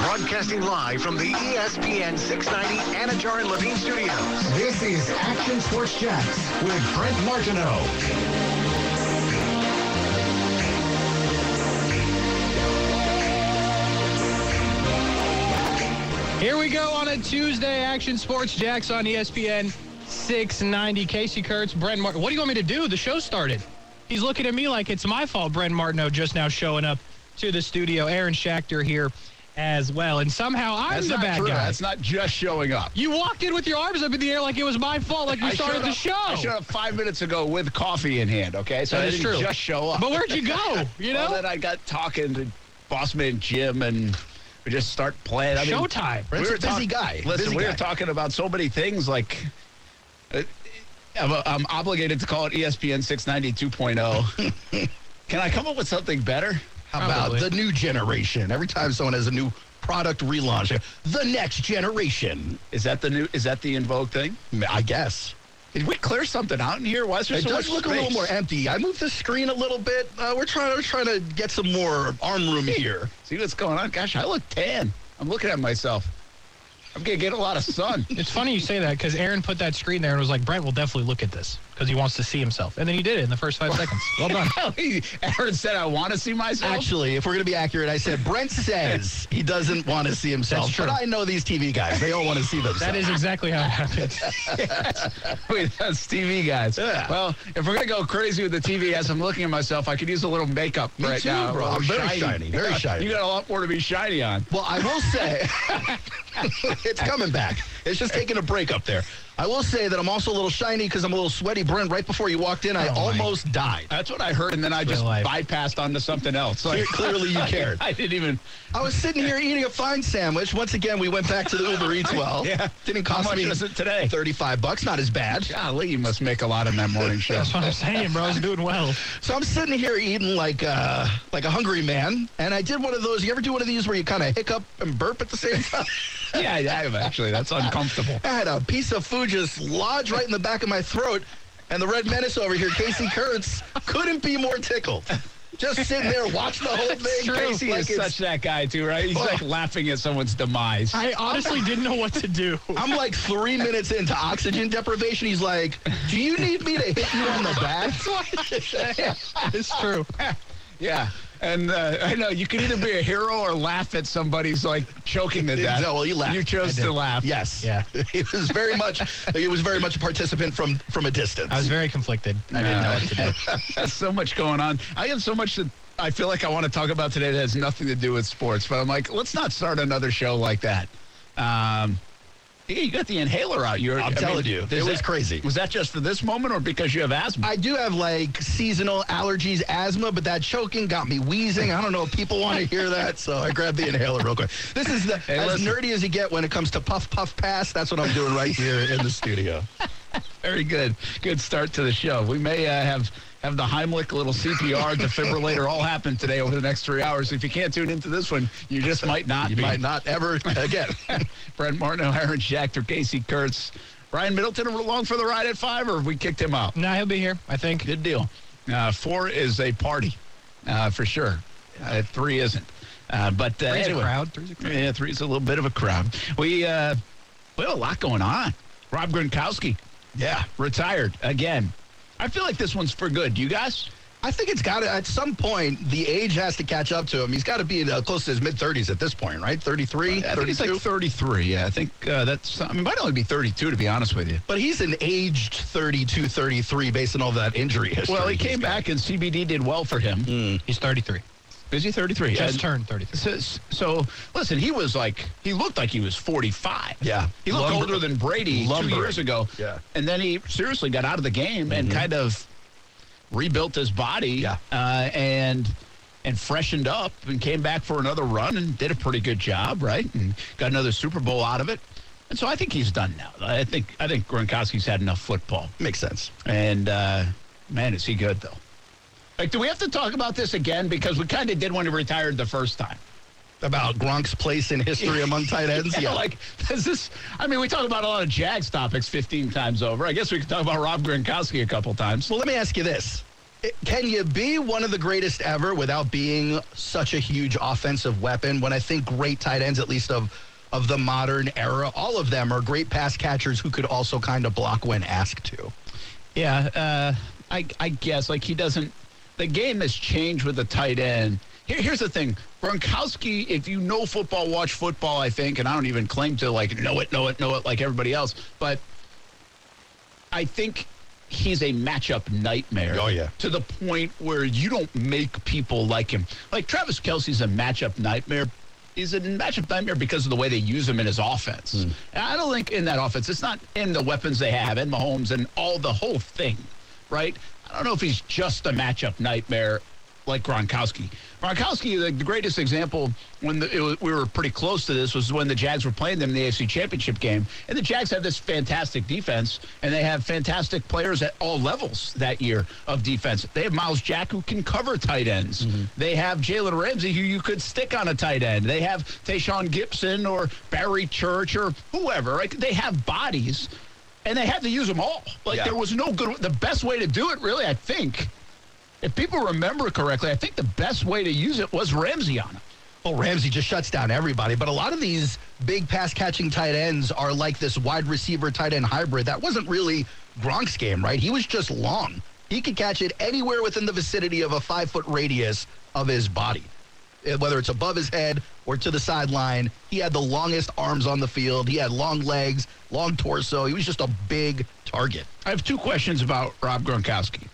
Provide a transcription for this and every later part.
Broadcasting live from the ESPN 690 Anajar and Levine studios. This is Action Sports Jax with Brent Martineau. Here we go on a Tuesday. Action Sports Jax on ESPN 690. Casey Kurtz, Brent Martin. What do you want me to do? The show started. He's looking at me like it's my fault. Brent Martineau just now showing up to the studio. Aaron Schachter here as well. And somehow I'm That's the not bad true. guy. That's not just showing up. You walked in with your arms up in the air like it was my fault, like we I started the up- show. I showed up five minutes ago with coffee in hand. Okay, so That I didn't true. just show up. But where'd you go? You know? Well, then I got talking to Bossman Jim and we just start playing. I mean, Showtime. we Brent's were a busy talk- guy. Listen, Busy we were guy. talking about so many things like. uh, I'm, I'm obligated to call it ESPN 690 2.0. Can I come up with something better? How about the new generation? Every time someone has a new product relaunch, the next generation. Is that the new? Is that the Invoke thing? I guess. Did we clear something out in here? Why is there It so does much look a little more empty. I moved the screen a little bit. Uh, we're trying. We're trying to get some more arm room here. See what's going on? Gosh, I look tan. I'm looking at myself. I'm gonna get a lot of sun. It's funny you say that because Aaron put that screen there and was like, Brent will definitely look at this because he wants to see himself. And then he did it in the first five seconds. Well done. Aaron said I want to see myself. Actually, if we're going to be accurate, I said Brent says he doesn't want to see himself. That's true. But I know these TV guys; they all want to see themselves. That is exactly how it happened. Wait, that's TV guys. Yeah. Well, if we're gonna go crazy with the TV as I'm looking at myself, I could use a little makeup Me right too, now. bro. A I'm very shiny, very shiny. You got a lot more to be shiny on. Well, I will say it's coming back. It's just taking a break up there. I will say that I'm also a little shiny because I'm a little sweaty. Brent, right before you walked in, I Oh, my. almost died. That's what I heard, and then I just life. bypassed onto something else. Like, Clearly, you cared. I didn't even. I was sitting here eating a fine sandwich. Once again, we went back to the Uber Eats well. Yeah. Didn't How cost much me is it today? 35 bucks. Not as bad. Golly, you must make a lot in that morning show. That's what I'm saying, bro. He's doing well. So I'm sitting here eating like uh, like a hungry man, and I did one of those. You ever do one of these where you kind of hiccup and burp at the same time? yeah, I have actually. That's uncomfortable. I had a piece of food just lodge right in the back of my throat, and the red menace over here, Casey Kurtz, couldn't be more tickled. Just sitting there watching the whole thing. Casey like is such that guy too, right? He's like oh. laughing at someone's demise. I honestly didn't know what to do. I'm like three minutes into oxygen deprivation. He's like, "Do you need me to hit you on the back?" That's what I said. It's true. Yeah. And uh, I know you can either be a hero or laugh at somebody's like choking to death. No, well, you laughed. You chose to laugh. Yes. Yeah. It was very much. It was very much a participant from from a distance. I was very conflicted. I didn't know what to do. There's so much going on. I have so much that I feel like I want to talk about today that has nothing to do with sports. But I'm like, let's not start another show like that. Um, yeah, you got the inhaler out. You're, I'm I telling mean, you, is it was that- crazy. Was that just for this moment or because you have asthma? I do have like seasonal allergies, asthma, but that choking got me wheezing. I don't know if people want to hear that, so I grabbed the inhaler real quick. This is the Hey, as listen. nerdy as you get when it comes to puff puff pass. That's what I'm doing right here in the studio. Very good. Good start to the show. We may uh, have have the Heimlich, little CPR, defibrillator all happen today over the next three hours. If you can't tune into this one, you just might not You be. might not ever again. Brent Martin, Aaron Schachter, Casey Kurtz, Ryan Middleton along for the ride at five, or have we kicked him out? No, he'll be here, I think. Good deal. Uh, four is a party, uh, for sure. Uh, three isn't. Uh, but uh, Three's a crowd. Three's a crowd. Yeah, three's a little bit of a crowd. We uh, we have a lot going on. Rob Gronkowski, yeah, retired again. I feel like this one's for good. Do You guys? I think it's got to at some point the age has to catch up to him. He's got to be uh, close to his mid 30s at this point, right? 33, I think he's like 33. Yeah, I think uh, that's. I mean, might only be 32 to be honest with you. but he's an aged 32, 33 based on all that injury history. Well, he came back and CBD did well for him. He's 33. Is he 33? Just And- turned 33. So, so, listen, he was like, he looked like he was 45. Yeah. He looked Lumber- older than Brady two years ago. Yeah. And then he seriously got out of the game and kind of rebuilt his body. Yeah. Uh, and and freshened up and came back for another run and did a pretty good job, right? And got another Super Bowl out of it. And so I think he's done now. I think I think Gronkowski's had enough football. Makes sense. And uh, man, is he good though? Like, do we have to talk about this again? Because we kind of did when he retired the first time. About Gronk's place in history among tight ends? Yeah, like, is this, I mean, we talk about a lot of Jags topics 15 times over. I guess we could talk about Rob Gronkowski a couple times. Well, let me ask you this. Can you be one of the greatest ever without being such a huge offensive weapon? When I think great tight ends, at least of of the modern era, all of them are great pass catchers who could also kind of block when asked to. Yeah, uh, I, I guess like he doesn't. The game has changed with the tight end. Here, here's the thing, Gronkowski. If you know football, watch football. I think, and I don't even claim to like know it, know it, know it like everybody else, but I think he's a matchup nightmare. Oh, yeah. To the point where you don't make people like him. Like Travis Kelce's a matchup nightmare. He's a matchup nightmare because of the way they use him in his offense. Mm. I don't think in that offense, it's not in the weapons they have, and Mahomes and all the whole thing, right? I don't know if he's just a matchup nightmare like Gronkowski. Gronkowski, the, the greatest example when the, was, we were pretty close to this was when the Jags were playing them in the AFC Championship game, and the Jags have this fantastic defense, and they have fantastic players at all levels that year of defense. They have Myles Jack who can cover tight ends. Mm-hmm. They have Jalen Ramsey who you could stick on a tight end. They have Tashaun Gipson or Barry Church or whoever. Like they have bodies. And they had to use them all. Like yeah. there was no good. The best way to do it, really, I think, if people remember correctly, I think the best way to use it was Ramsey on him. Well, Ramsey just shuts down everybody. But a lot of these big pass catching tight ends are like this wide receiver tight end hybrid. That wasn't really Gronk's game, right? He was just long. He could catch it anywhere within the vicinity of a five foot radius of his body, Uh, whether it's above his head or to the sideline. He had the longest arms on the field. He had long legs, long torso. He was just a big target. I have two questions about Rob Gronkowski.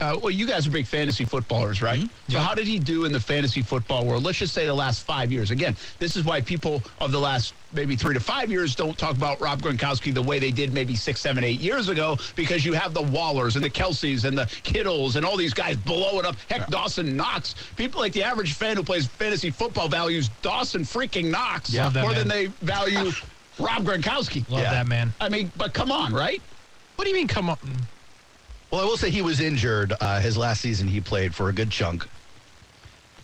Uh, well, you guys are big fantasy footballers, right? Mm-hmm. So, how did he do in the fantasy football world? Let's just say the last five years. Again, this is why people of the last maybe three to five years don't talk about Rob Gronkowski the way they did maybe six, seven, eight years ago because you have the Wallers and the Kelces and the Kittles and all these guys blowing up. Heck, yeah. Dawson Knox. People like the average fan who plays fantasy football values Dawson freaking Knox yeah, more man. than they value Rob Gronkowski. Love yeah. that man. I mean, but come on, right? What do you mean, come on? Well, I will say he was injured uh, his last season. He played for a good chunk.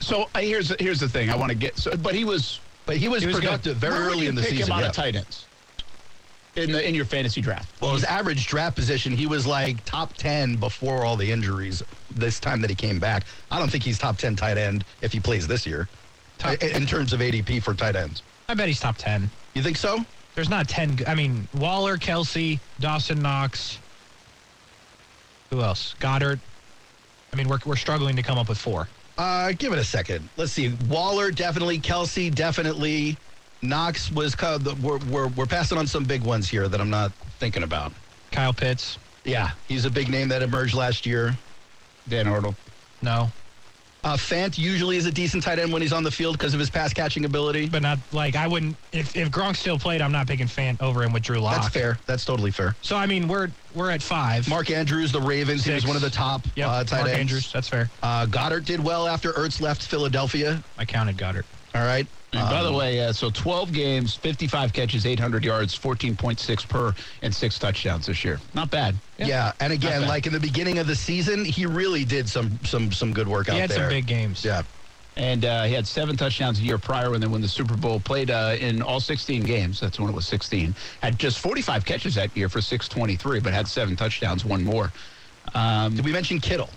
So uh, here's here's the thing I want to get. So, but he was but he was, he was productive good. very Where early in the pick season. Him out yeah. of tight ends in the in your fantasy draft. Well, his average draft position, he was like top ten before all the injuries. This time that he came back, I don't think he's top ten tight end if he plays this year. Top in, in terms of ADP for tight ends, I bet he's top ten. You think so? There's not ten. I mean, Waller, Kelce, Dawson Knox. Who else? Goedert. I mean, we're, we're struggling to come up with four. Uh, give it a second. Let's see. Waller, definitely. Kelce definitely. Knox was kind of the, we're, we're, we're passing on some big ones here that I'm not thinking about. Kyle Pitts. Yeah, he's a big name that emerged last year. Dan Arnold. No. Uh, Fant usually is a decent tight end when he's on the field because of his pass catching ability. But not like I wouldn't if if Gronk still played, I'm not picking Fant over him with Drew Lock. That's fair. That's totally fair. So I mean, we're we're at five. Mark Andrews, the Ravens, Six. he was one of the top yep. uh, tight Mark ends. Andrews, that's fair. Uh, Goedert did well after Ertz left Philadelphia. I counted Goedert. All right. And um, by the um, way, uh, so 12 games, 55 catches, 800 yards, 14.6 per, and six touchdowns this year. Not bad. Yeah, yeah. and again, like in the beginning of the season, he really did some some some good work he out there. He had some big games. Yeah. And uh, he had seven touchdowns a year prior when they won the Super Bowl. Played uh, in all 16 games. That's when it was 16. Had just 45 catches that year for 623, but had seven touchdowns, one more. Um, Did we mention Kittle?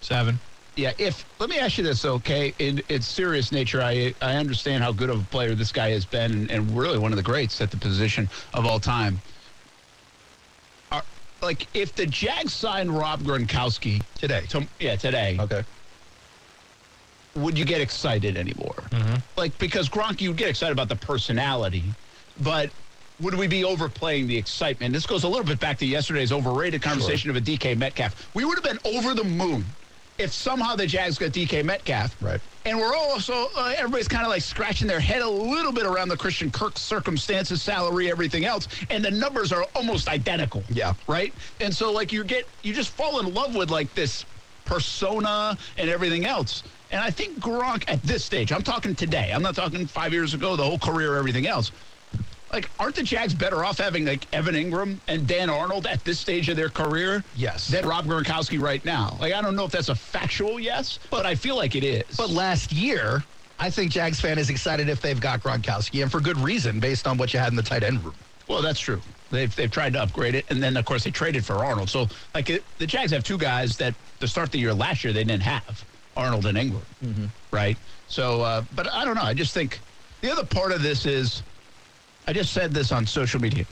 Seven. Yeah. If let me ask you this, okay? In its serious nature, I I understand how good of a player this guy has been, and, and really one of the greats at the position of all time. Are, like if the Jags signed Rob Gronkowski today, to, yeah, today, okay would you get excited anymore? Mm-hmm. Like because Gronk, you'd get excited about the personality, but would we be overplaying the excitement? This goes a little bit back to yesterday's overrated conversation sure. of a DK Metcalf. We would have been over the moon if somehow the Jags got DK Metcalf. Right. And we're also, uh, everybody's kind of like scratching their head a little bit around the Christian Kirk circumstances, salary, everything else. And the numbers are almost identical. Yeah. Right. And so, like, you get, you just fall in love with like this persona and everything else. And I think Gronk at this stage, I'm talking today, I'm not talking five years ago, the whole career, everything else. Like, aren't the Jags better off having like Evan Engram and Dan Arnold at this stage of their career? Yes. Than Rob Gronkowski right now. Like, I don't know if that's a factual yes, but I feel like it is. But last year, I think Jags fan is excited if they've got Gronkowski, and for good reason, based on what you had in the tight end room. Well, that's true. They've they've tried to upgrade it, and then of course they traded for Arnold. So like it, the Jags have two guys that to start the year last year they didn't have Arnold and Ingram, Mm-hmm. right? So, uh, but I don't know. I just think the other part of this is I just said this on social media.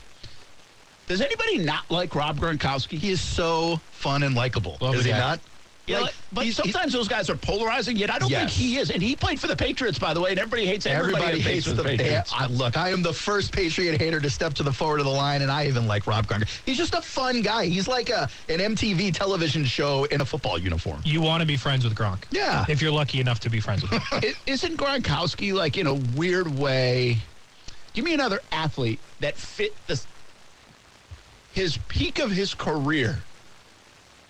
Does anybody not like Rob Gronkowski? He is so fun and likable. Love is he guy. not? Yeah, Like, but he's- sometimes those guys are polarizing. Yet I don't think he is. And he played for the Patriots, by the way. And everybody hates everybody. Everybody hates the for Patriots. I, look, I am the first Patriot hater to step to the forward of the line, and I even like Rob Gronk. He's just a fun guy. He's like a an MTV television show in a football uniform. You want to be friends with Gronk. Yeah. If you're lucky enough to be friends with him. Isn't Gronkowski like in a weird way? Give me another athlete that fit the his peak of his career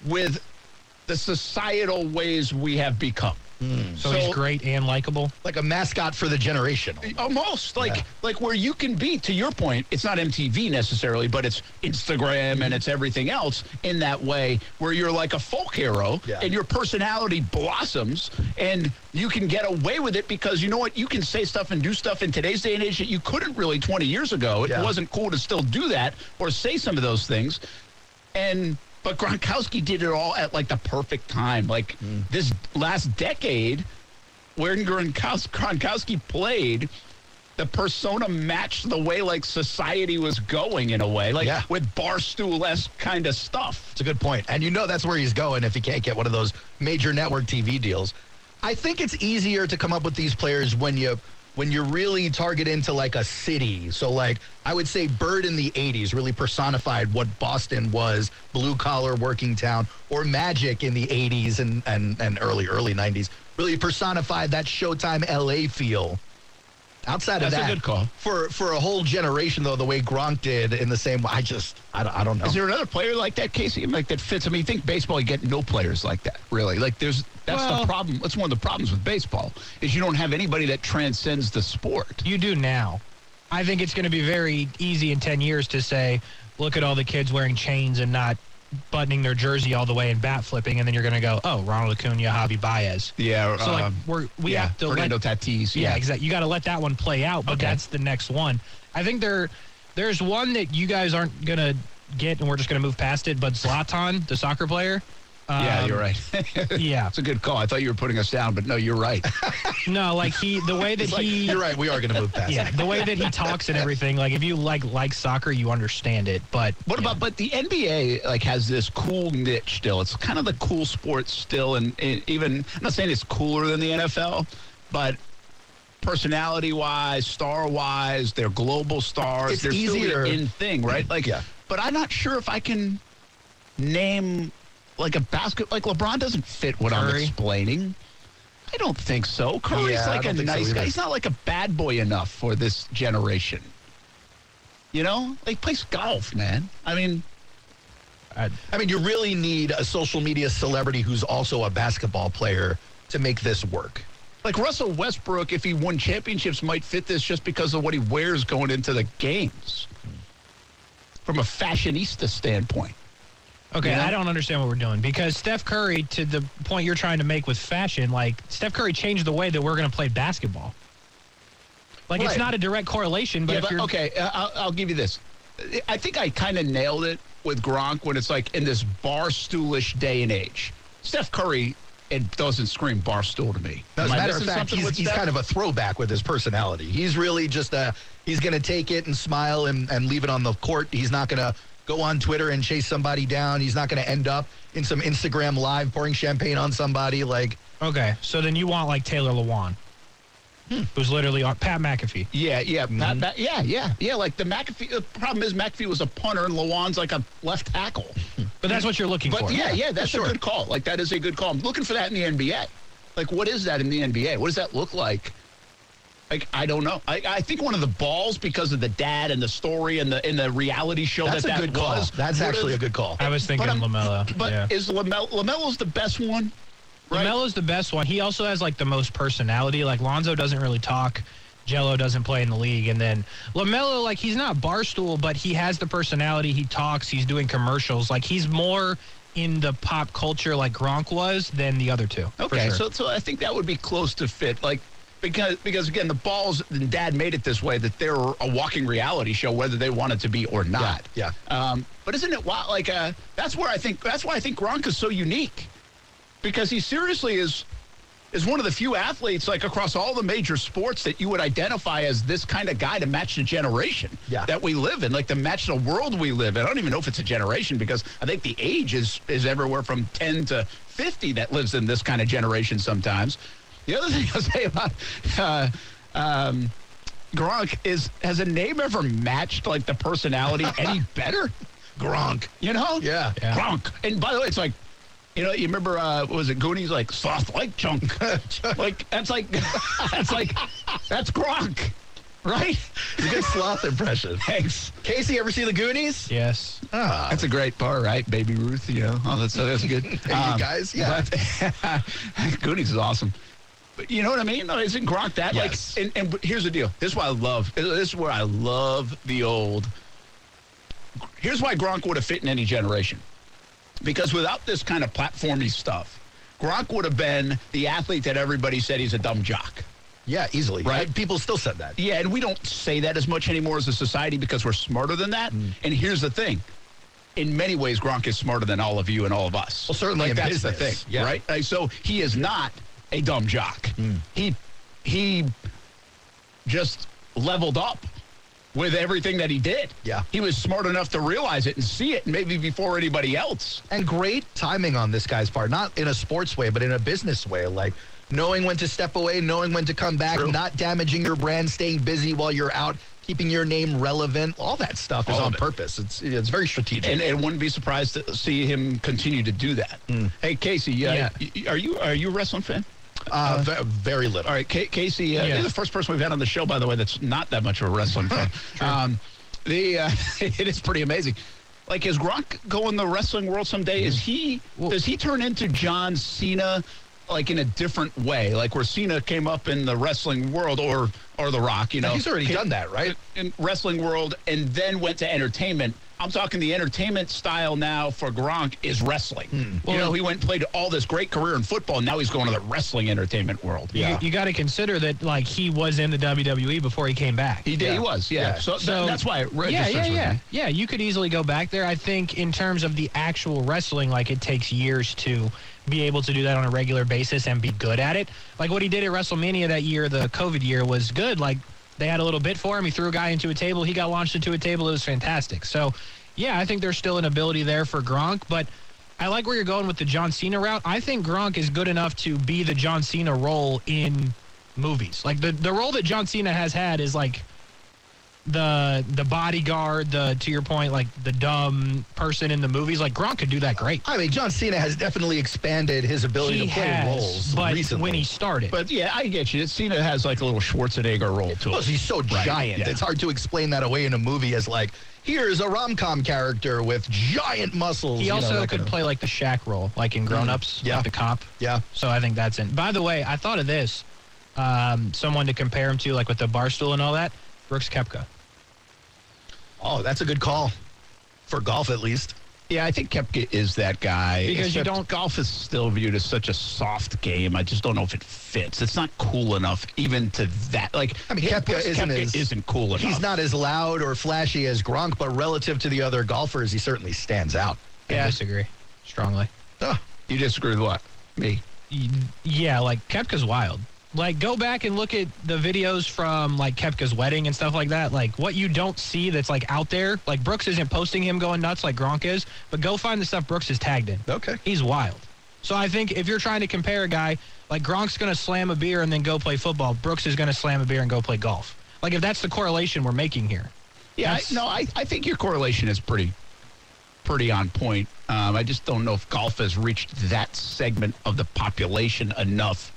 with the societal ways we have become. Hmm. So, he's great and likable. Like a mascot for the generation. Almost like Yeah. like where you can be to your point. It's not MTV necessarily, but it's Instagram and it's everything else in that way where you're like a folk hero Yeah. and your personality blossoms and you can get away with it because you know what you can say stuff and do stuff in today's day and age that you couldn't really 20 years ago. It Yeah. wasn't cool to still do that or say some of those things. And but Gronkowski did it all at like the perfect time. Like Mm. this last decade, when Gronkowski, Gronkowski played, the persona matched the way like society was going in a way, like Yeah. with barstool esque kind of stuff. It's a good point. And you know that's where he's going if he can't get one of those major network TV deals. I think it's easier to come up with these players when you when you're really target into like a city. So like I would say Bird in the 80s really personified what Boston was, blue collar working town, or Magic in the 80s and and and early early 90s really personified that Showtime LA feel. Outside of That's a that, good call. for for a whole generation though, the way Gronk did in the same way, I just I don't, I don't know. Is there another player like that, Casey? Like that fits? I mean, you think baseball, you get no players like that, really. Like there's that's Well- the problem. That's one of the problems with baseball is you don't have anybody that transcends the sport. You do now. I think it's going to be very easy in 10 years to say, look at all the kids wearing chains and not buttoning their jersey all the way and bat flipping. And then you're going to go, oh, Ronald Acuna, Javi Baez. Yeah. So, like, um, we're, we yeah, have to let, Fernando Tatis. Yeah, Yeah, exactly. You got to let that one play out, but Okay. that's the next one. I think there, there's one that you guys aren't going to get, and we're just going to move past it, but Zlatan, the soccer player. Yeah, um, you're right. Yeah. It's a good call. I thought you were putting us down, but no, you're right. No, like he, the way that like, he. you're right. We are going to move past Yeah, it. the way that he talks and everything. Like, if you like like soccer, you understand it. But What about? But the NBA like has this cool niche still. It's kind of the cool sport still, and, and even I'm not saying it's cooler than the NFL, but personality wise, star wise, they're global stars. It's they're easier- in thing, right? Like, Yeah. But I'm not sure if I can name like a basket. Like LeBron doesn't fit what I'm explaining. I don't think so. Curry's Yeah, like a don't so nice guy. He's not like a bad boy enough for this generation. You know, like plays golf, man. I mean, I mean, you really need a social media celebrity who's also a basketball player to make this work. like Russell Westbrook, if he won championships, might fit this just because of what he wears going into the games. From a fashionista standpoint. Okay, You know? I don't understand what we're doing because Steph Curry, to the point you're trying to make with fashion, like Steph Curry changed the way that we're going to play basketball. Like it's not a direct correlation, but Yeah, if but you're okay, uh, I'll, I'll give you this. I think I kind of nailed it with Gronk when it's like in this barstoolish day and age. Steph Curry, it doesn't scream barstool to me. As a matter of fact, he's, he's kind of a throwback with his personality. He's really just a, he's going to take it and smile and, and leave it on the court. He's not going to go on Twitter and chase somebody down. He's not going to end up in some Instagram live pouring champagne on somebody. Like, okay. So then you want like Taylor Lewan, Hmm. who's literally on Pat McAfee. Yeah, yeah, Mm-hmm. Pat- Pat- yeah, yeah, yeah. Like the McAfee. The problem is McAfee was a punter and Lewan's like a left tackle. But that's what you're looking But for. yeah, yeah, that's sure. a good call. Like that is a good call. I'm looking for that in the NBA. Like, what is that in the NBA? What does that look like? Like, I don't know. I, I think one of the balls because of the dad and the story and the and the reality show that's that a that good call. was. That's actually a good call. I was thinking But I'm- Lamelo. But yeah. is Lamelo Lamelo's the best one? Right. LaMelo's the best one. He also has like the most personality. Like Lonzo doesn't really talk. Gelo doesn't play in the league, and then Lamelo, like he's not barstool, but he has the personality. He talks. He's doing commercials. Like he's more in the pop culture, like Gronk was, than the other two. Okay, sure. so so I think that would be close to fit. Like because because again, the balls and Dad made it this way that they're a walking reality show, whether they want it to be or not. Yeah, Um, but isn't it wild? Like uh, that's where I think that's why I think Gronk is so unique because he seriously is is one of the few athletes like across all the major sports that you would identify as this kind of guy to match the generation Yeah. that we live in, like to match the world we live in. I don't even know if it's a generation because I think the age is is everywhere from 10 to 50 that lives in this kind of generation sometimes. The other thing I'll say about uh, um, Gronk is has a name ever matched like the personality any better? Gronk, you know? Yeah. Yeah. Gronk. And by the way, it's like, you know, you remember, uh, what was it Goonies? Like soft like chunk. like that's like that's like that's Gronk, right? It's a good sloth impression. Thanks. Casey, ever see the Goonies? yes. Ah, That's a great part, right? Baby Ruth, you know. Oh, that's that's good. Hey, you guys, yeah. but- Goonies is awesome. You know what I mean? No, Isn't Gronk that? Yes. Like, and, and here's the deal. This is why I love. This is where I love the old. Here's why Gronk would have fit in any generation. Because without this kind of platformy stuff, Gronk would have been the athlete that everybody said he's a dumb jock. yeah, easily. Right. People still said that. Yeah, and we don't say that as much anymore as a society because we're smarter than that. Mm. And here's the thing. In many ways, Gronk is smarter than all of you and all of us. Well, certainly like, that's the thing, yeah. right? Like, so he is not a dumb jock. Mm. He he just leveled up with everything that he did. Yeah. he was smart enough to realize it and see it, maybe before anybody else. And great timing on this guy's part, not in a sports way, but in a business way. Like knowing when to step away, knowing when to come back, True. not damaging your brand, staying busy while you're out, keeping your name relevant. All that stuff is All on it. purpose. It's it's very strategic. And, and wouldn't be surprised to see him continue to do that. Hey, Casey, uh, Yeah. are you are you a wrestling fan? Uh, ve- very little. All right, Ca- Casey, uh, Yeah. you're the first person we've had on the show, by the way, that's not that much of a wrestling fan. um, the uh, it is pretty amazing. Like, is Gronk going the wrestling world someday? Is he? does he turn into John Cena, like in a different way, like where Cena came up in the wrestling world, or or The Rock? You know, He's already done that, right? in wrestling world and then went to entertainment. I'm talking the entertainment style now for Gronk is wrestling. Hmm. you know, he went and played all this great career in football, and now he's going to the wrestling entertainment world. You, you got to consider that like he was in the WWE before he came back. He did. He was. Yeah. Yeah. So, th- that's why it yeah, registers yeah, with yeah, me. yeah. You could easily go back there. I think in terms of the actual wrestling, like it takes years to be able to do that on a regular basis and be good at it. Like what he did at WrestleMania that year, the COVID year, was good. Like they had a little bit for him. He threw a guy into a table. He got launched into a table. It was fantastic. So, yeah, I think there's still an ability there for Gronk, but. I like where you're going with the John Cena route. I think Gronk is good enough to be the John Cena role in movies. Like the, the role that John Cena has had is like the the bodyguard, the to your point, like the dumb person in the movies. Like Gronk could do that great. I mean, John Cena has definitely expanded his ability He to play has, roles but recently. when he started, But yeah, I get you. Cena has like a little Schwarzenegger role to Plus, it. he's so giant. yeah. It's hard to explain that away in a movie as like, here's a rom-com character with giant muscles. he you know, also could kind of- play like the Shaq role, like in Grown Ups, Yeah. like the cop. Yeah. So I think that's it. By the way, I thought of this. Um, someone to compare him to, like with the barstool and all that. Brooks Koepka. Oh, that's a good call. For golf, at least. Yeah, I think Koepka is that guy. Because you don't- Golf is still viewed as such a soft game. I just don't know if it fits. It's not cool enough even to that. Like, I mean, Kep- Koepka isn't Koepka as- isn't cool enough. He's not as loud or flashy as Gronk, but relative to the other golfers, he certainly stands out. I disagree strongly. Oh, You disagree with what? Me. Yeah, like Koepka's wild. Like go back and look at the videos from like Koepka's wedding and stuff like that. Like what you don't see that's like out there. Like Brooks isn't posting him going nuts like Gronk is, but go find the stuff Brooks is tagged in. okay. He's wild. So I think if you're trying to compare a guy like Gronk's going to slam a beer and then go play football, Brooks is going to slam a beer and go play golf. Like if that's the correlation we're making here. Yeah, I, no, I, I think your correlation is pretty, pretty on point. Um, I just don't know if golf has reached that segment of the population enough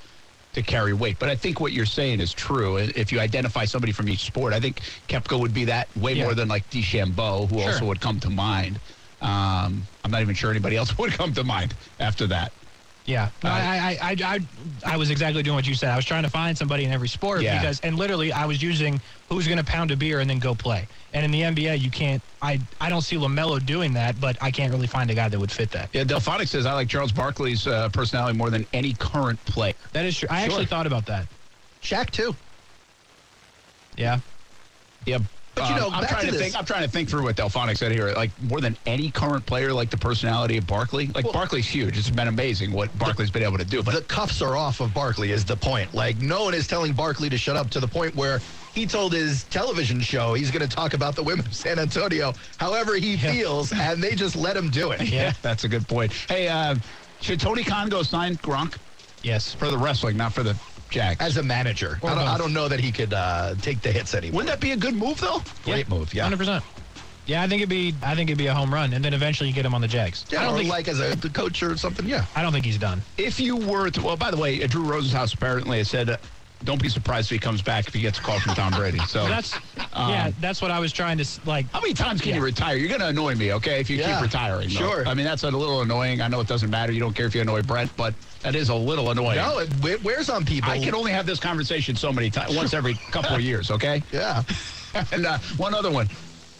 to carry weight. But I think what you're saying is true. If you identify somebody from each sport, I think Koepka would be that way Yeah. more than like DeChambeau, who Sure. also would come to mind. Um, I'm not even sure anybody else would come to mind after that. Yeah, no, I, I, I, I, I was exactly doing what you said. I was trying to find somebody in every sport Yeah. because, and literally, I was using who's going to pound a beer and then go play. And in the NBA, you can't. I, I don't see Lamelo doing that, but I can't really find a guy that would fit that. Yeah, Delphonic says I like Charles Barkley's uh, personality more than any current player. That is true. I actually thought about that. Shaq too. Yeah. Yeah. But, you know, I'm back trying to to, this. think. I'm trying to think through what Delphonic said here. Like more than any current player, like the personality of Barkley. Like Well- Barkley's huge. It's been amazing what Barkley's been able to do. But the cuffs are off of Barkley is the point. Like no one is telling Barkley to shut up to the point where he told his television show he's going to talk about the women of San Antonio however he feels, and they just let him do it. yeah, that's a good point. Hey, uh, should Tony Khan go sign Gronk Yes. for the wrestling, not for the Jags? As a manager, I don't, I don't know that he could uh, take the hits anymore. Wouldn't that be a good move though? Great move, yeah. Hundred percent. Yeah, I think it'd be. I think it'd be a home run, and then eventually you get him on the Jags. Yeah, I don't or think. like as a coach or something. Yeah. I don't think he's done. If you were to, well, by the way, at Drew Rosenhaus apparently has said, uh, don't be surprised if he comes back if he gets a call from Tom Brady. So That's. yeah, that's what I was trying to like. How many times can Yeah. you retire? You're going to annoy me, okay? If you Yeah, keep retiring. though. sure. I mean, that's a little annoying. I know it doesn't matter. You don't care if you annoy Brent, but that is a little annoying. No, it, it wears on people. I can only have this conversation so many times, once every couple of years, okay? Yeah. And uh, one other one.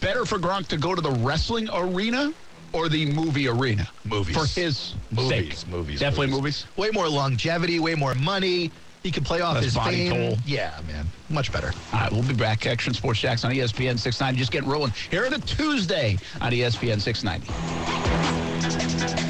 Better for Gronk to go to the wrestling arena or the movie arena? Movies. For his Movies, sake. movies, Definitely movies. movies. Way more longevity, way more money. He can play off Less his body fame. toll. Yeah, man. Much better. All right, we'll be back. Action Sports Jax on ESPN 690. Just getting rolling here on a Tuesday on ESPN 690.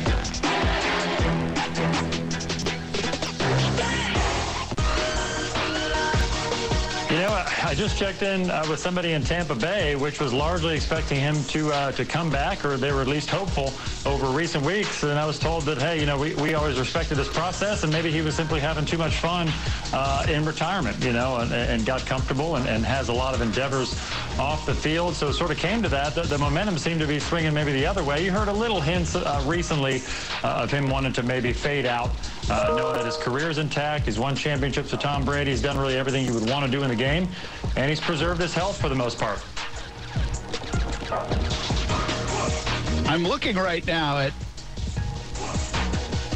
I just checked in uh, with somebody in Tampa Bay, which was largely expecting him to uh, to come back, or they were at least hopeful over recent weeks. And I was told that, hey, you know, we, we always respected this process, and maybe he was simply having too much fun uh, in retirement, you know, and, and got comfortable and, and has a lot of endeavors off the field. So it sort of came to that. The, the momentum seemed to be swinging maybe the other way. You heard a little hints uh, recently uh, of him wanting to maybe fade out, uh, knowing that his career is intact. He's won championships with Tom Brady. He's done really everything you would want to do in the game, and he's preserved his health for the most part. I'm looking right now at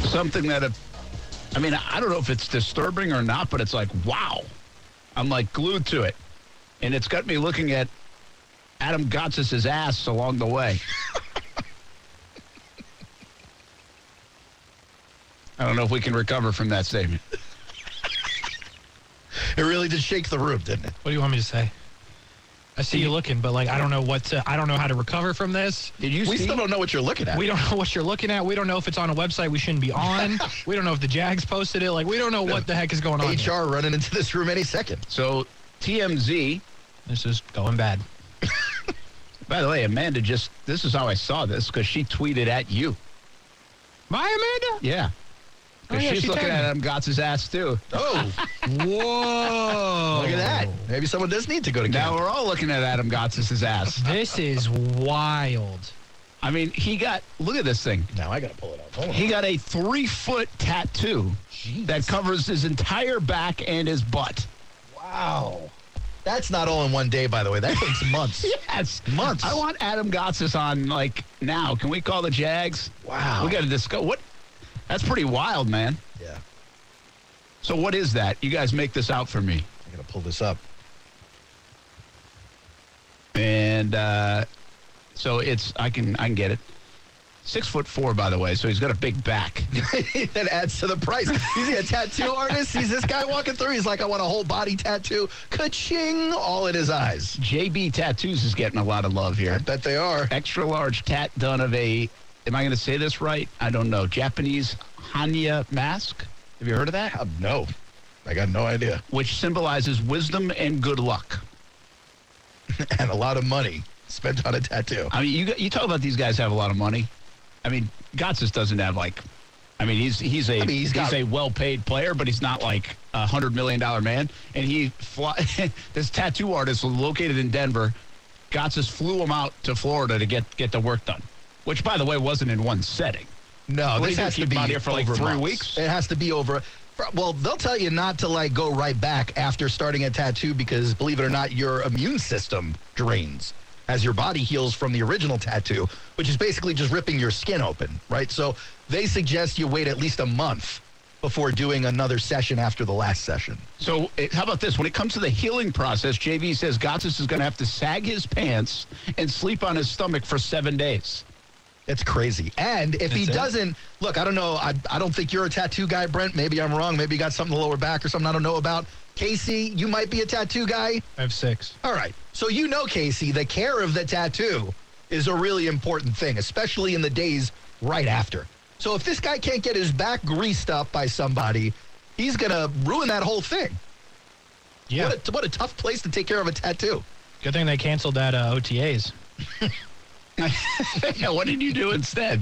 something that, I mean, I don't know if it's disturbing or not, but it's like, wow. I'm like glued to it. And it's got me looking at Adam Gotsis' ass along the way. I don't know if we can recover from that statement. It really did shake the room, didn't it? What do you want me to say? I see you looking, but like I don't know what to. I don't know how to recover from this. Did you We see? still don't know what you're looking at. We don't know what you're looking at. We don't know if it's on a website we shouldn't be on. we don't know if the Jags posted it. Like we don't know what the heck is going on. here. HR running into this room any second. So TMZ This is going bad. By the way, Amanda just, this is how I saw this because she tweeted at you. My Amanda. Yeah. Because Oh, yeah, she's she looking at me. Adam Gotts' ass too. Oh, Whoa! look at that. Maybe someone does need to go to Now we're all looking at Adam Gotts' ass. This is wild. I mean, he got, look at this thing. Now I got to pull it up. Hold on. He got a three foot tattoo that covers his entire back and his butt. Wow. That's not all in one day, by the way. That takes months. Yes. Months. I want Adam Gotts on like now. Can we call the Jags? Wow. We got to discuss. What? That's pretty wild, man. Yeah. So what is that? You guys make this out for me. I got to pull this up. And uh, so it's I can I can get it. Six foot four, by the way, so he's got a big back. that adds to the price. Is he a tattoo artist? He's this guy walking through. He's like, I want a whole body tattoo. Ka-ching! All in his eyes. JB Tattoos is getting a lot of love here. I bet they are. Extra large tat done of a. Am I going to say this right? I don't know. Japanese Hannya mask. Have you heard of that? Uh, no. I got no idea. Which symbolizes wisdom and good luck. and a lot of money spent on a tattoo. I mean, you you talk about these guys have a lot of money. I mean, Gotsis doesn't have like. I mean, he's he's a I mean, he's he's, got- a well-paid player, but he's not like a hundred million dollar man. And he fly, this tattoo artist was located in Denver. Gotsis flew him out to Florida to get get the work done, which, by the way, wasn't in one setting. No, What this has to be here for, like, three months. weeks? It has to be over. Well, they'll tell you not to like go right back after starting a tattoo because, believe it or not, your immune system drains. as your body heals from the original tattoo, which is basically just ripping your skin open, right? So they suggest you wait at least a month before doing another session after the last session. So, eh, how about this? When it comes to the healing process, JB says Gotsis is going to have to sag his pants and sleep on his stomach for seven days. It's crazy. And if he it? doesn't, look, I don't know. I, I don't think you're a tattoo guy, Brent. Maybe I'm wrong. Maybe you got something in the lower back or something I don't know about. Casey, you might be a tattoo guy. I have six. All right. So you know, Casey, the care of the tattoo is a really important thing, especially in the days right after. So if this guy can't get his back greased up by somebody, he's going to ruin that whole thing. Yeah. What, a, what a tough place to take care of a tattoo. Good thing they canceled that uh, OTAs. yeah, what did you do instead?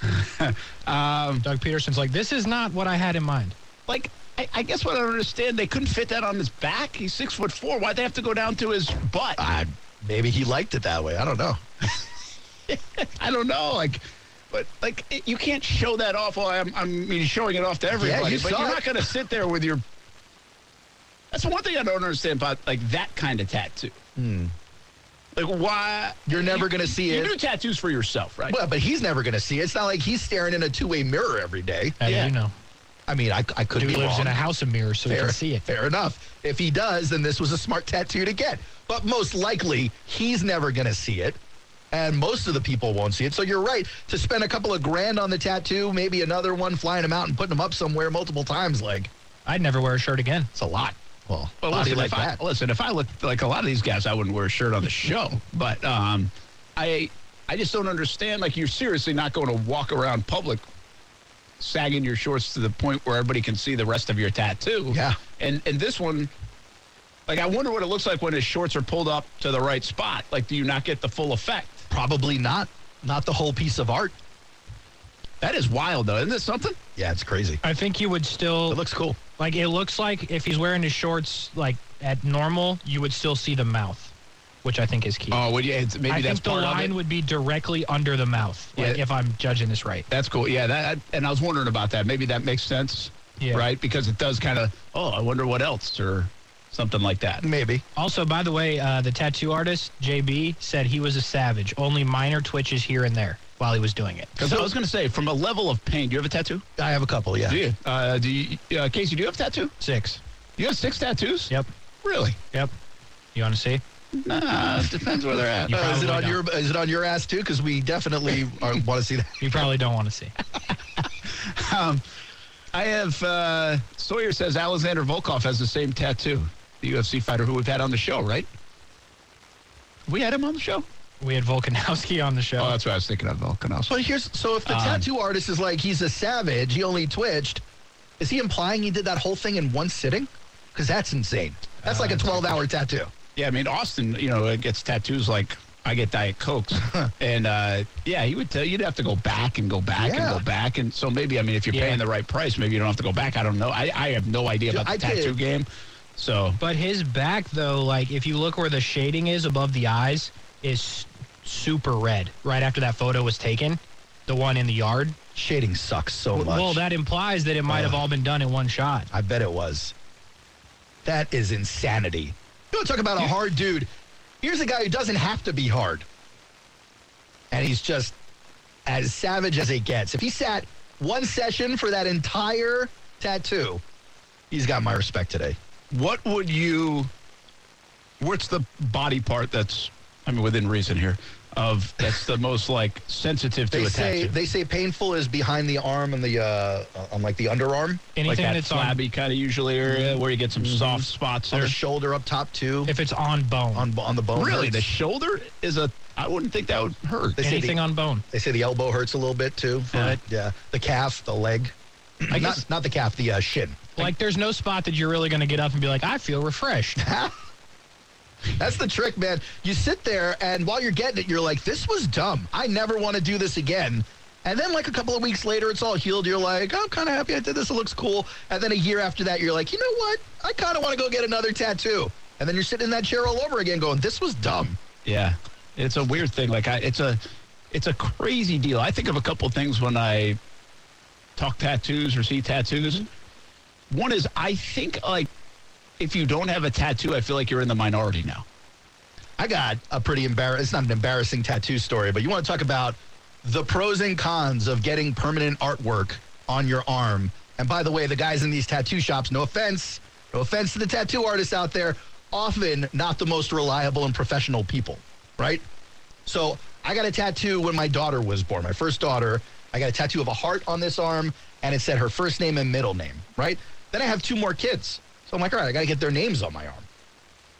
um, Doug Pederson's like, this is not what I had in mind. like, I, I guess what I don't understand, they couldn't fit that on his back. He's six foot four. Why'd they have to go down to his butt? Uh, maybe he liked it that way. I don't know. I don't know. Like, but like, it- you can't show that off. Well, I'm, I'm mean, showing it off to everybody, Yeah, you but you're it. not going to sit there with your. That's the one thing I don't understand about like that kind of tattoo. Like, why? You're never you- gonna see you it. You do tattoos for yourself, right? Well, but he's never going to see it. It's not like he's staring in a two-way mirror every day. How do Yeah. you know? I mean, I, I could Dude be lives wrong. in a house of mirrors, so he fair, can see it. fair enough. If he does, then this was a smart tattoo to get. But most likely, he's never going to see it. And most of the people won't see it. So you're right. To spend a couple of grand on the tattoo, maybe another one, flying them out and putting them up somewhere multiple times, like, I'd never wear a shirt again. it's a lot. Well, Well, body listen, like if I, that. listen, if I looked like a lot of these guys, I wouldn't wear a shirt on the show. But um, I, I just don't understand. Like, you're seriously not going to walk around public sagging your shorts to the point where everybody can see the rest of your tattoo. Yeah. And and this one, like, I wonder what it looks like when his shorts are pulled up to the right spot. Like, do you not get the full effect? Probably not. Not the whole piece of art. That is wild, though. Isn't it something? Yeah, it's crazy. I think you would still It looks cool. Like it looks like if he's wearing his shorts like at normal, you would still see the mouth, which I think is key. Oh, well, yeah. It's, maybe I that's think the part of line it. would be directly under the mouth, like Yeah. if I'm judging this right. That's cool. Yeah, that and I was wondering about that. Maybe that makes sense, Yeah. right? Because it does kind of. Oh, I wonder what else or something like that. Maybe. Also, by the way, uh, the tattoo artist JB said he was a savage. Only minor twitches here and there while he was doing it. Because I was going to say, from a level of pain, do you have a tattoo? I have a couple, yeah. Do you? Uh, do you, uh, Casey? Do you have a tattoo? Six. You have six tattoos? Yep. Really? Yep. You want to see? Nah, it depends where they're at. Uh, is it on your is it on your ass too? Because we definitely want to see that. You probably don't want to see. Um, I have. Uh, Sawyer says Alexander Volkov has the same tattoo. The UFC fighter who we've had on the show, right? We had him on the show. We had Volkanovski on the show. Oh, that's what I was thinking of, Volkanovski. But here's so if the Um, tattoo artist is like he's a savage, he only twitched. Is he implying he did that whole thing in one sitting? Because that's insane. That's like a 12 hour tattoo. Yeah, I mean Austin, you know, gets tattoos like I get Diet Cokes, and uh, yeah, he would tell you'd have to go back and go back Yeah. and go back, and so maybe I mean if you're Yeah. paying the right price, maybe you don't have to go back. I don't know. I, I have no idea Dude, about the I tattoo did- game, so But his back, though, like if you look where the shading is above the eyes, is super red. Right after that photo was taken, the one in the yard. Shading sucks so much. Well, that implies that it might have all been done in one shot. I bet it was. That is insanity. You want to talk about a hard dude? Here's a guy who doesn't have to be hard. And he's just as savage as it gets. If he sat one session for that entire tattoo, he's got my respect today. what would you? What's the body part that's I mean within reason here of that's the most like sensitive to They a say tattoo? they say painful is behind the arm and the uh, on like the underarm, like Anything that that's on, flabby kind of usually area where you get some soft spots on there. the shoulder up top too, if it's on bone, on on the bone. Really, hurts. the shoulder is a. I wouldn't think that would hurt. They say anything the- on bone. They say the elbow hurts a little bit too. Foot. Yeah, the calf, the leg. I not, guess- not the calf, the uh, shin. Like there's no spot that you're really going to get up and be like, I feel refreshed. That's the trick, man. You sit there, and while you're getting it, you're like, "This was dumb. I never want to do this again." And then, like a couple of weeks later, it's all healed. You're like, "I'm kind of happy I did this. It looks cool." And then a year after that, you're like, "You know what? I kind of want to go get another tattoo." And then you're sitting in that chair all over again, going, "This was dumb." Yeah, it's a weird thing. Like I, it's a, it's a crazy deal. I think of a couple things when I talk tattoos or see tattoos. Mm-hmm. One is I think like if you don't have a tattoo, I feel like you're in the minority now. I got a pretty embarrassing, it's not an embarrassing tattoo story, but you want to talk about the pros and cons of getting permanent artwork on your arm. And by the way, the guys in these tattoo shops, no offense, no offense to the tattoo artists out there, often not the most reliable and professional people, right? So I got a tattoo when my daughter was born, my first daughter. I got a tattoo of a heart on this arm, and it said her first name and middle name, right? Then I have two more kids. So I'm like, all right, I got to get their names on my arm.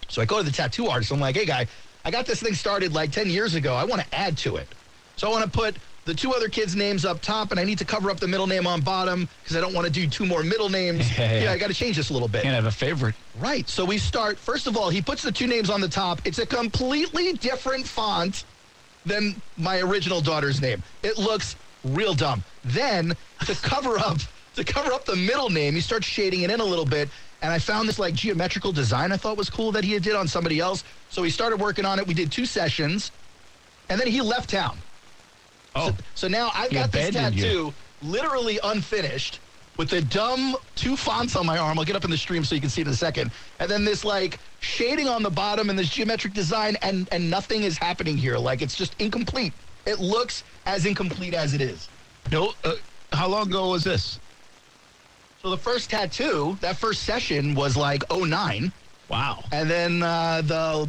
So I go to the tattoo artist. I'm like, hey, guy, I got this thing started like 10 years ago. I want to add to it. So I want to put the two other kids' names up top, and I need to cover up the middle name on bottom because I don't want to do two more middle names. Yeah, yeah. I got to change this a little bit. Can't have a favorite. Right. So we start, first of all, he puts the two names on the top. It's a completely different font than my original daughter's name. It looks real dumb. Then to cover up to cover up the middle name, he starts shading it in a little bit. And I found this like geometrical design I thought was cool that he did on somebody else. So he started working on it. We did two sessions. And then he left town. Oh, So, so now I've got this abandoned you. tattoo literally unfinished with the dumb two fonts on my arm. I'll get up in the stream so you can see it in a second. And then this like shading on the bottom and this geometric design and and nothing is happening here. Like it's just incomplete. It looks as incomplete as it is. no. Uh, how long ago was this? So the first tattoo, that first session was like 09. Wow. And then uh, the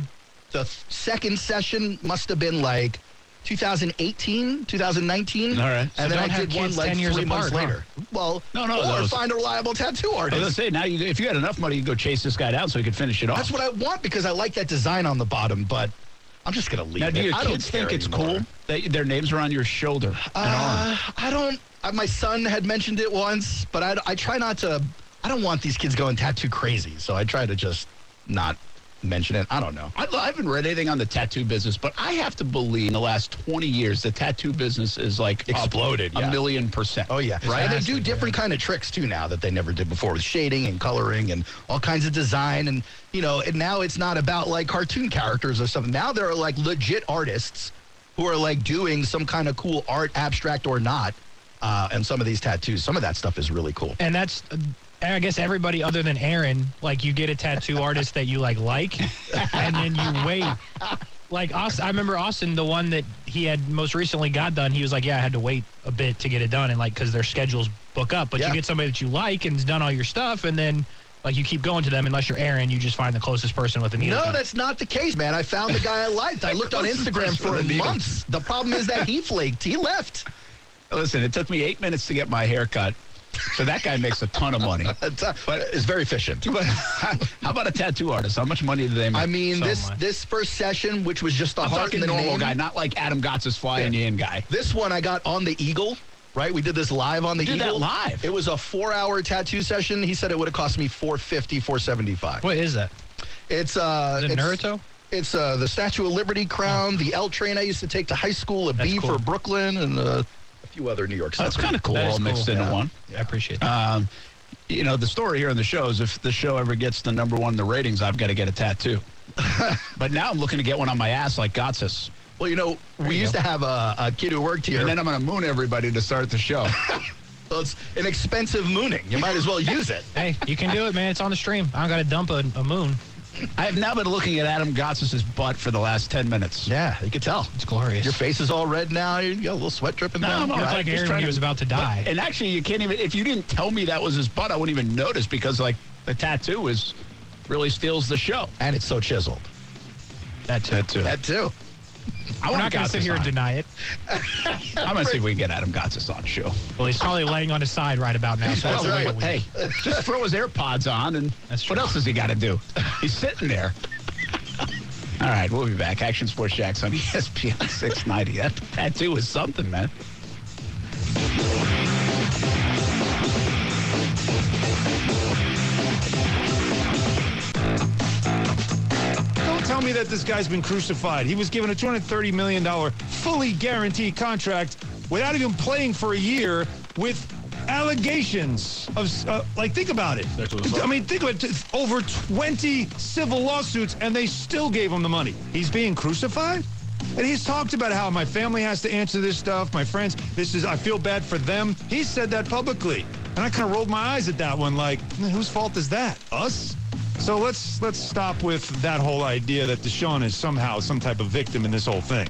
the second session must have been like 2018, 2019. All right. And So then I did one like 10 years three months apart, huh? later. Well, No, no, or was- find a reliable tattoo artist. I was say now you, if you had enough money, you could go chase this guy down so he could finish it off. That's what I want because I like that design on the bottom, but I'm just gonna leave now, it. do your I kids think it's anymore. cool that their names are on your shoulder? Uh, I don't. My son had mentioned it once, but I, I try not to. I don't want these kids going tattoo crazy, so I try to just not mention it. I don't know. I, I haven't read anything on the tattoo business, but I have to believe in the last 20 years the tattoo business is like Exploded, a yeah. million percent. Oh yeah, right. And they do different kind of tricks too now that they never did before with shading and coloring and all kinds of design and you know. And now it's not about like cartoon characters or something. Now there are like legit artists who are like doing some kind of cool art, abstract or not. Uh, and some of these tattoos, some of that stuff is really cool. And that's, uh, I guess everybody other than Aaron, like you get a tattoo artist that you like like, and then you wait. Like Austin, I remember Austin, the one that he had most recently got done. He was like, "Yeah, I had to wait a bit to get it done, and like because their schedules book up. But Yeah. you get somebody that you like and's done all your stuff, and then like you keep going to them. Unless you're Aaron, you just find the closest person with a needle. No, gun. that's not the case, man. I found the guy I liked. I looked on Instagram for months. The problem is that he flaked. He left. Listen, it took me eight minutes to get my hair cut, so that guy makes a ton of money. It's, uh, it's very efficient. But how about a tattoo artist? How much money do they make? I mean, So this much. this first session, which was just the I'm heart and the the normal name, guy, not like Adam Gotsis flying you in guy. This one I got on the Eagle. Right, we did this live on the You did that Eagle. live? It was a four-hour tattoo session. He said it would have cost me 450 475 What is that? It's uh, Is it it's, Naruto? It's uh, the Statue of Liberty crown, the L train I used to take to high school, a That's B cool. for Brooklyn, and uh, a few other New York. That's kind of cool, That is all mixed cool. into Yeah. one. I appreciate that. Um, you know, the story here on the show is if the show ever gets the number one in the ratings, I've got to get a tattoo. but now I'm looking to get one on my ass like Gotsis. Well, you know, we you used go. to have a, a kid who worked here. And then I'm going to moon everybody to start the show. well, it's an expensive mooning. You might as well use it. hey, you can do it, man. It's on the stream. I don't got to dump a, a moon. I have now been looking at Adam Gotsis' butt for the last 10 minutes. Yeah, you can tell. It's glorious. Your face is all red now. You got a little sweat dripping No, down. I'm all like Aaron when he was about to die. And actually, you can't even, if you didn't tell me that was his butt, I wouldn't even notice because, like, the tattoo is really steals the show. And it's so chiseled. that too. too. That too. I We're want not going to sit here and deny it. I'm going to see if we can get Adam Gotsis on the show. Well, he's probably laying on his side right about now. So That's we'll right. wait. Hey, just throw his AirPods on, and what else does he got to do? He's sitting there. All right, we'll be back. Action Sports Jax on ESPN 690. That tattoo is something, man. That this guy's been crucified. He was given a $230 million fully guaranteed contract without even playing for a year with allegations of, uh, like, think about it. I mean, think about it. Over 20 civil lawsuits, and they still gave him the money. He's being crucified? And he's talked about how my family has to answer this stuff, my friends, this is, I feel bad for them. He said that publicly. And I kind of rolled my eyes at that one, like, whose fault is that? Us? So let's let's stop with that whole idea that Deshaun is somehow some type of victim in this whole thing.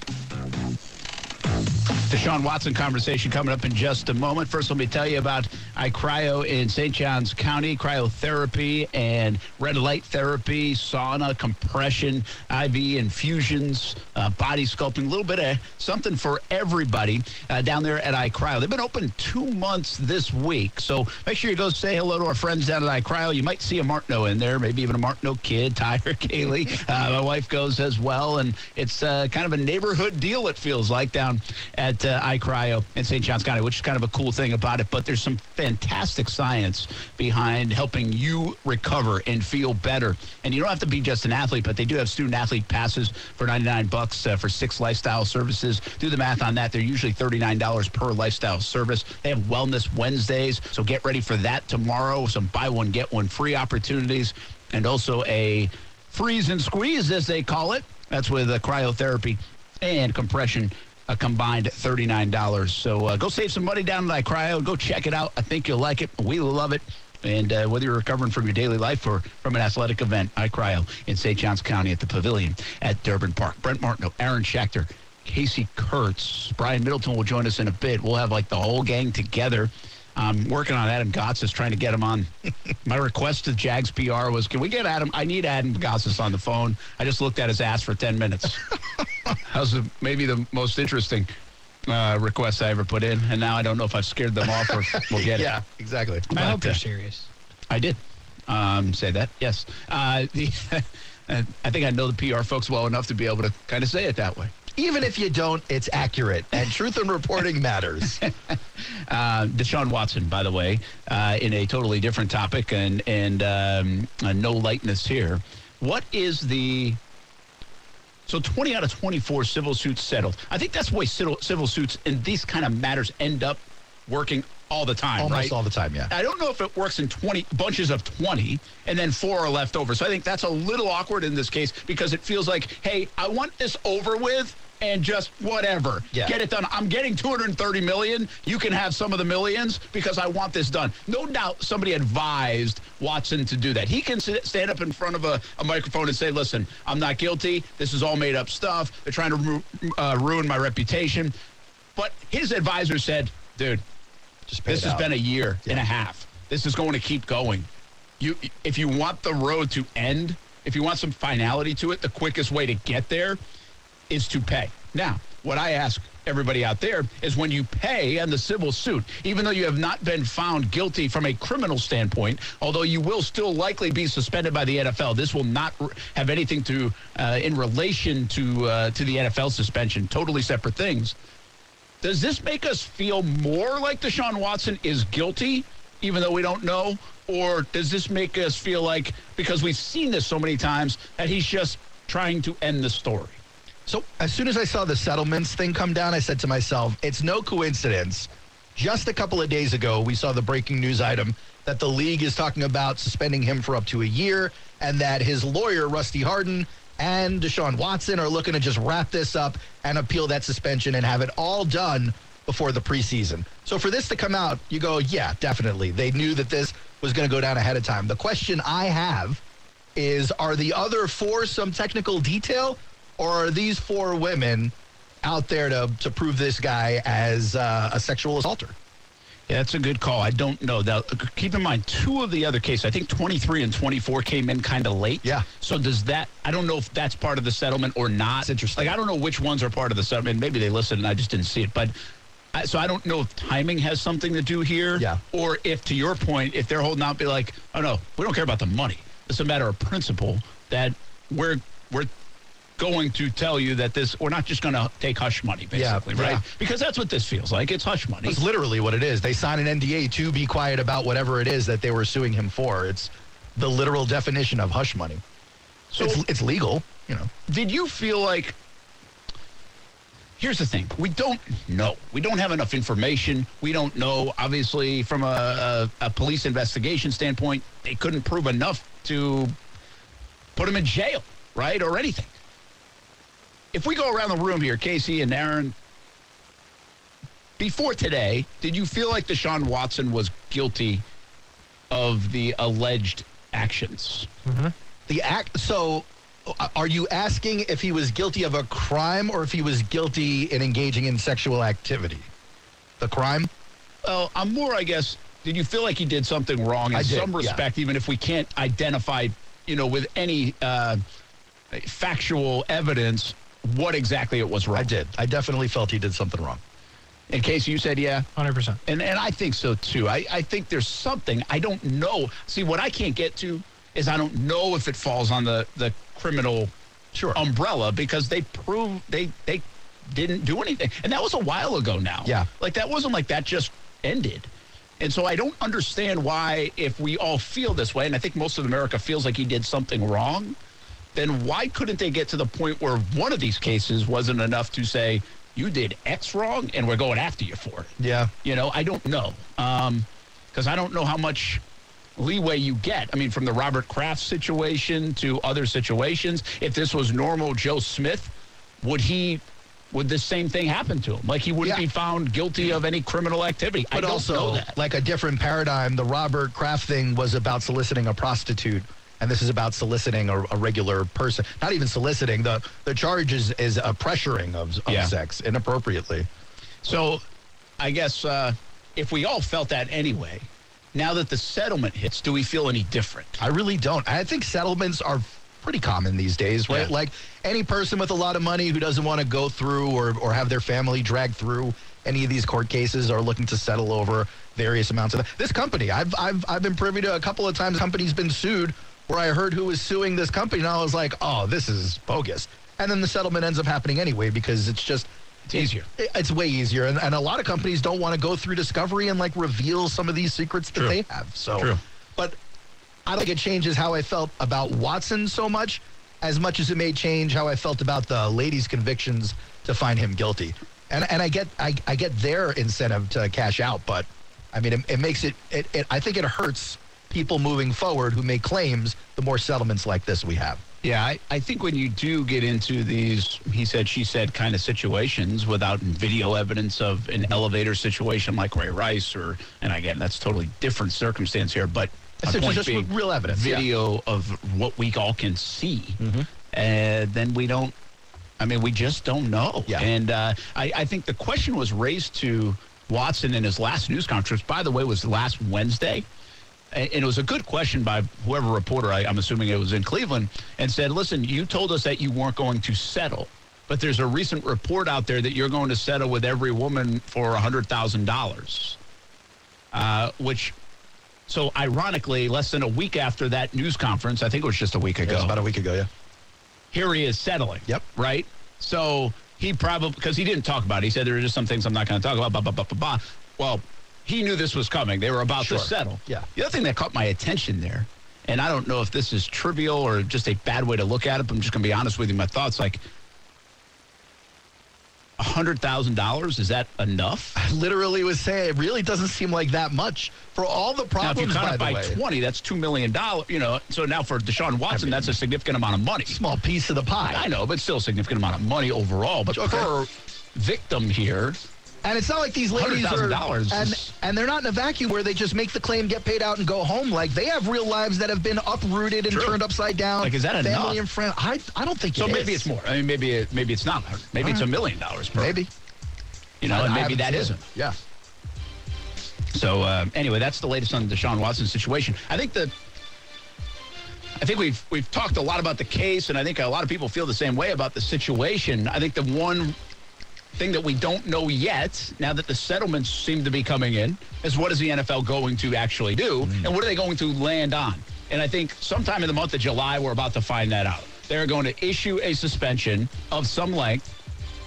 Deshaun Watson conversation coming up in just a moment. First, let me tell you about iCryo in St. Johns County, cryotherapy and red light therapy, sauna, compression, IV infusions, uh, body sculpting, a little bit of something for everybody uh, down there at iCryo. They've been open two months this week, so make sure you go say hello to our friends down at iCryo. You might see a Martino in there, maybe even a Martino kid, Tyler Kaylee. Uh, my wife goes as well, and it's uh, kind of a neighborhood deal, it feels like, down at uh, iCryo in St. Johns County, which is kind of a cool thing about it. But there's some fantastic science behind helping you recover and feel better. And you don't have to be just an athlete, but they do have student athlete passes for 99 bucks uh, for six lifestyle services. Do the math on that. They're usually $39 per lifestyle service. They have Wellness Wednesdays, so get ready for that tomorrow. Some buy one, get one free opportunities, and also a freeze and squeeze, as they call it. That's with uh, cryotherapy and compression a combined $39. So uh, go save some money down at iCryo. Go check it out. I think you'll like it. We love it. And uh, whether you're recovering from your daily life or from an athletic event, iCryo in St. Johns County at the Pavilion at Durbin Park. Brent Martineau, Aaron Schachter, Casey Kurtz, Brian Middleton will join us in a bit. We'll have like the whole gang together. I'm working on Adam Gotsis, trying to get him on. My request to Jags PR was, can we get Adam? I need Adam Gotsis on the phone. I just looked at his ass for 10 minutes. that was maybe the most interesting uh, request I ever put in. And now I don't know if I've scared them off or we'll get it. Yeah, exactly. I hope But, you're uh, serious. I did um, say that, yes. Uh, the, I think I know the PR folks well enough to be able to kind of say it that way. Even if you don't, it's accurate, and truth in reporting matters. Uh, Deshaun Watson, by the way, uh, in a totally different topic and and um, uh, no lightness here. What is the so 20 out of 24 civil suits settled? I think that's way civil, civil suits in these kind of matters end up working all the time, Almost right? all the time, yeah. I don't know if it works in 20 bunches of 20 and then four are left over. So I think that's a little awkward in this case because it feels like, hey, I want this over with and just whatever. Yeah. Get it done. I'm getting 230 million. You can have some of the millions because I want this done. No doubt somebody advised Watson to do that. He can sit, stand up in front of a, a microphone and say, listen, I'm not guilty. This is all made up stuff. They're trying to ru- uh, ruin my reputation. But his advisor said, dude, Just this has out. been a year and a half. This is going to keep going. You, if you want the road to end, if you want some finality to it, the quickest way to get there is to pay. Now, what I ask everybody out there is when you pay on the civil suit, even though you have not been found guilty from a criminal standpoint, although you will still likely be suspended by the NFL, this will not have anything to uh, in relation to uh, to the NFL suspension. Totally separate things. Does this make us feel more like Deshaun Watson is guilty, even though we don't know? Or does this make us feel like, because we've seen this so many times, that he's just trying to end the story? So as soon as I saw the settlements thing come down, I said to myself, it's no coincidence. Just a couple of days ago, we saw the breaking news item that the league is talking about suspending him for up to a year and that his lawyer, Rusty Hardin, and Deshaun Watson are looking to just wrap this up and appeal that suspension and have it all done before the preseason. So for this to come out, you go, yeah, definitely. They knew that this was going to go down ahead of time. The question I have is are the other four some technical detail or are these four women out there to, to prove this guy as uh, a sexual assaulter? Yeah, that's a good call. I don't know. Now, keep in mind, two of the other cases, I think 23 and 24 came in kind of late. Yeah. So does that, I don't know if that's part of the settlement or not. It's interesting. Like, I don't know which ones are part of the settlement. Maybe they listed and I just didn't see it. But I, so I don't know if timing has something to do here. Yeah. Or if, to your point, if they're holding out, be like, oh, no, we don't care about the money. It's a matter of principle that we're, we're, going to tell you that this we're not just going to take hush money basically Yeah, right yeah. because that's what this feels like it's hush money It's literally what it is. They sign an NDA to be quiet about whatever it is that they were suing him for. It's the literal definition of hush money. So- it's, it's legal, you know. did you feel like here's the thing we don't know we don't have enough information we don't know obviously from a, a, a police investigation standpoint they couldn't prove enough to put him in jail right or anything if we go around the room here casey and aaron before today did you feel like deshaun watson was guilty of the alleged actions. The act. So, uh, are you asking if he was guilty of a crime or if he was guilty in engaging in sexual activity? The crime. Well, I'm more, I guess. Did you feel like he did something wrong in did, some yeah. respect, even if we can't identify, you know, with any uh, factual evidence what exactly it was wrong? I did. I definitely felt he did something wrong. In case you said, yeah, 100%. And and I think so too. I, I think there's something I don't know. See, what I can't get to is I don't know if it falls on the the criminal Sure. umbrella because they prove they they didn't do anything, and that was a while ago now. Yeah. like that wasn't like that just ended. And so I don't understand why, if we all feel this way, and I think most of America feels like he did something wrong, then why couldn't they get to the point where one of these cases wasn't enough to say you did X wrong and we're going after you for it? Yeah. You know, I don't know. Um, because I don't know how much leeway you get. I mean, from the Robert Kraft situation to other situations, if this was normal Joe Smith, would he, would the same thing happen to him? Like he wouldn't Yeah. be found guilty of any criminal activity. I But don't also, know that. like a different paradigm, the Robert Kraft thing was about soliciting a prostitute, and this is about soliciting a, a regular person. Not even soliciting. The the charge is, is a pressuring of, of Yeah. sex inappropriately. So I guess uh, if we all felt that anyway, now that the settlement hits, do we feel any different? I really don't. I think settlements are pretty common these days, right? Yeah. Like any person with a lot of money who doesn't want to go through or, or have their family dragged through any of these court cases are looking to settle over various amounts of this company. I've I've I've been privy to a couple of times companies been sued where I heard who was suing this company and I was like, "Oh, this is bogus." And then the settlement ends up happening anyway because it's just It's easier. it- it's way easier and, and a lot of companies don't want to go through discovery and like reveal some of these secrets that True. they have so True. but i don't think it changes how i felt about watson so much as much as it may change how i felt about the lady's convictions to find him guilty and and i get i, I get their incentive to cash out but i mean it, it makes it, it it i think it hurts people moving forward who make claims the more settlements like this we have Yeah, I, I think when you do get into these he said, she said kind of situations without video evidence of an elevator situation like Ray Rice, or, and again, that's totally different circumstance here, but my Essentially point just being, real evidence, yeah. Video of what we all can see, and then we don't, I mean, we just don't know. Yeah. And uh, I, I think the question was raised to Watson in his last news conference, by the way, was last Wednesday and it was a good question by whoever reporter, I, I'm assuming it was in Cleveland, and said, listen, you told us that you weren't going to settle, but there's a recent report out there that you're going to settle with every woman for $100,000. Uh, which, so ironically, less than a week after that news conference, I think it was just a week it ago, was about a week ago yeah here he is settling. Yep. Right? So he probably, because he didn't talk about it, he said there are just some things I'm not going to talk about, blah, blah, blah, blah, blah. Well, he knew this was coming. They were about Sure. to settle. Yeah. The other thing that caught my attention there, and I don't know if this is trivial or just a bad way to look at it, but I'm just going to be honest with you. My thoughts like, $100,000, is that enough? literally was saying it really doesn't seem like that much for all the problems. Now, if you count by it by way. 20, that's $2 million, you know. So now for Deshaun Watson, mean- that's a significant amount of money. small piece of the pie. I know, but still a significant amount of money overall. But Okay. per victim here, And it's not like these ladies are $100,000 and and they're not in a vacuum where they just make the claim, get paid out, and go home. Like they have real lives that have been uprooted and True. turned upside down. Like, is that family enough? and friends? I I don't think so it maybe is. it's more. I mean, maybe it, maybe it's not. Maybe it's a million dollars per. Maybe you know, and maybe that isn't. it. Yeah. So uh, anyway, that's the latest on the Deshaun Watson situation. I think the. I think we've we've talked a lot about the case, and I think a lot of people feel the same way about the situation. I think the one thing that we don't know yet, now that the settlements seem to be coming in, is what is the NFL going to actually do, mm. and what are they going to land on? And I think sometime in the month of July, we're about to find that out. They're going to issue a suspension of some length.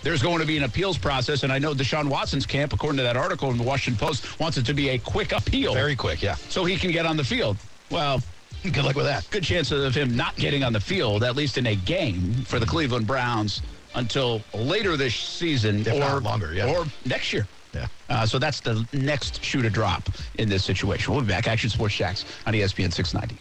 There's going to be an appeals process, and I know Deshaun Watson's camp, according to that article in the Washington Post, wants it to be a quick appeal Very quick. Yeah. so he can get on the field. Well, Good luck with that. good chance of him not getting on the field, at least in a game for the Cleveland Browns until later this season If or not longer, yeah. or next year. Yeah. Uh, so that's the next shoe to drop in this situation. We'll be back. Action Sports Jax on ESPN 690.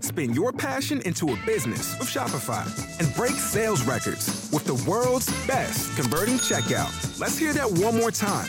Spin your passion into a business with Shopify and break sales records with the world's best converting checkout. Let's hear that one more time.